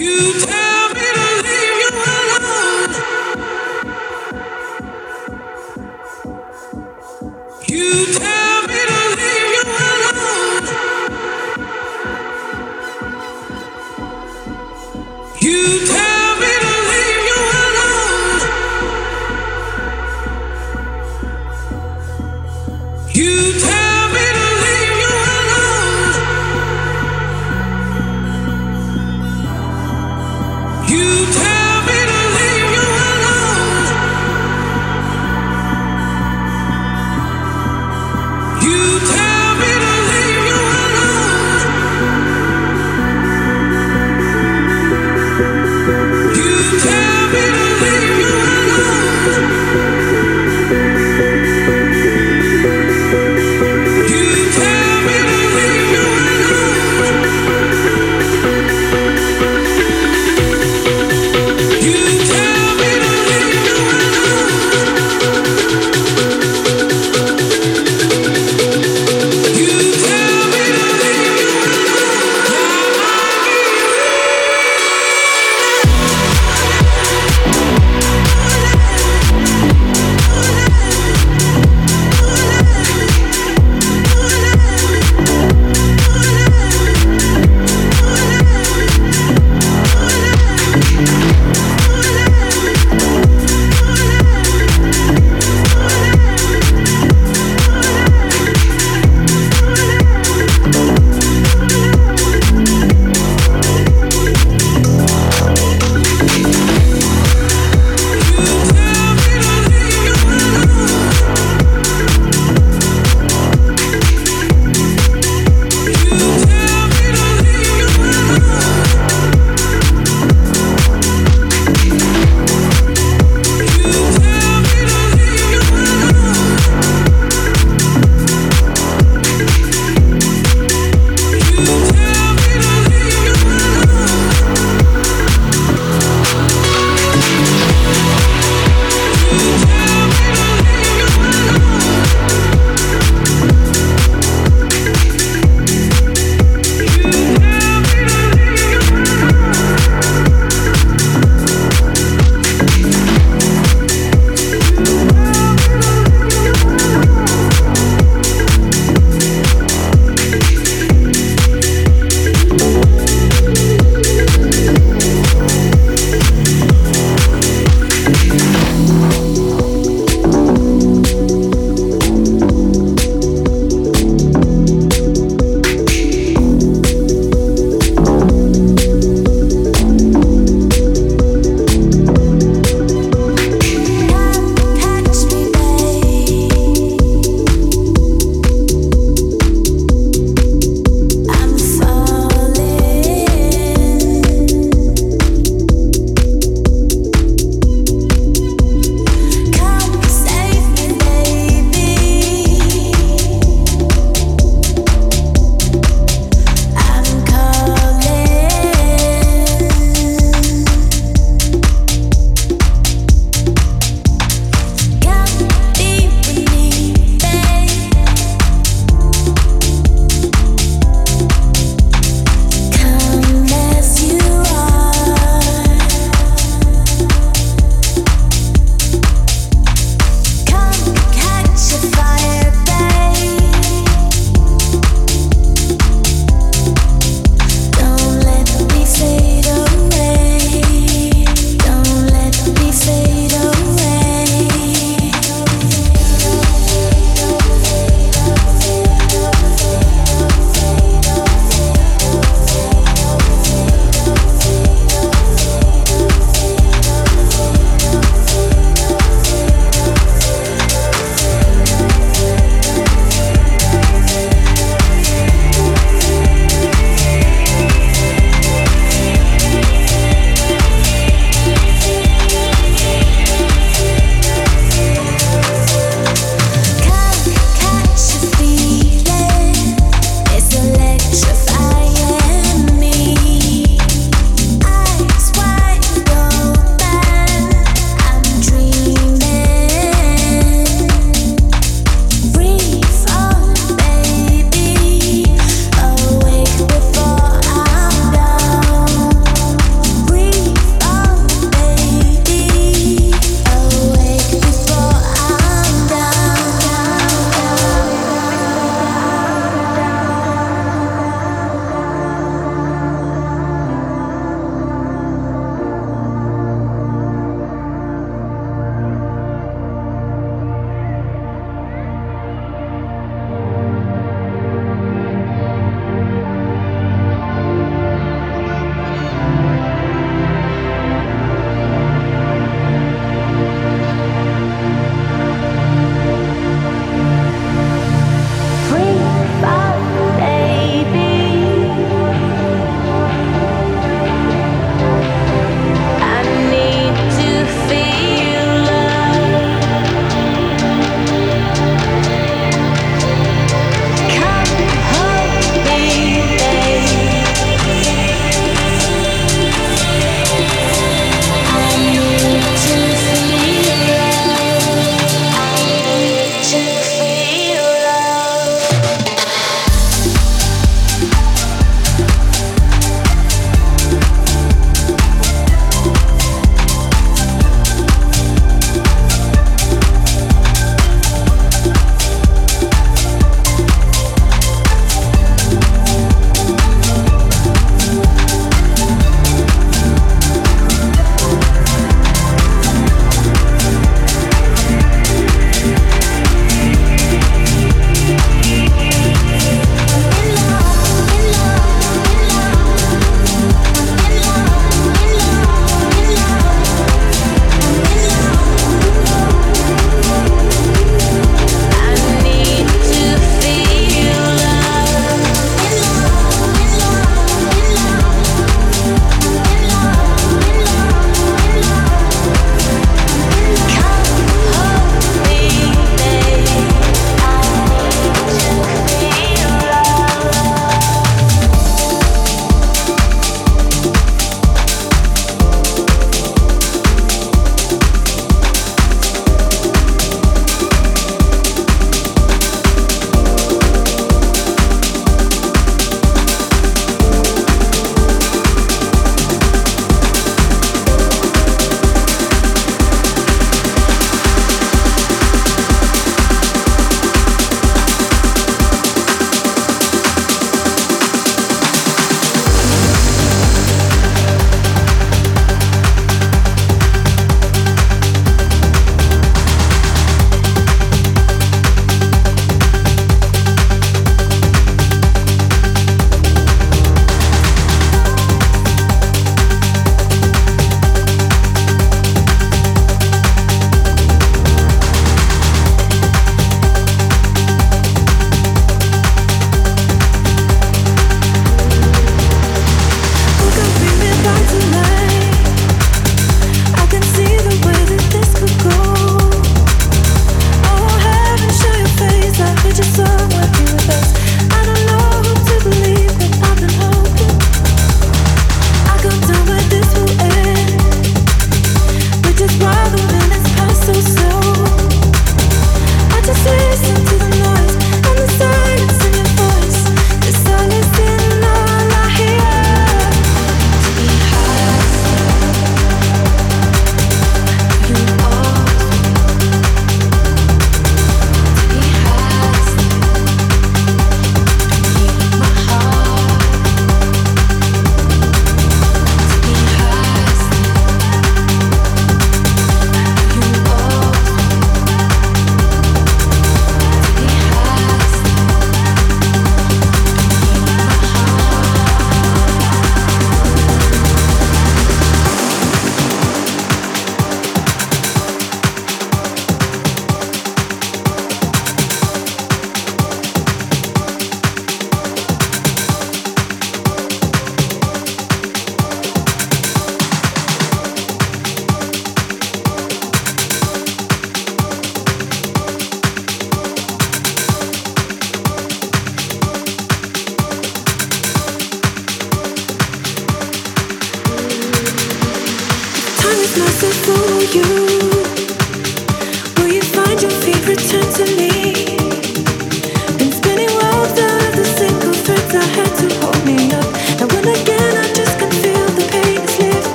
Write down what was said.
You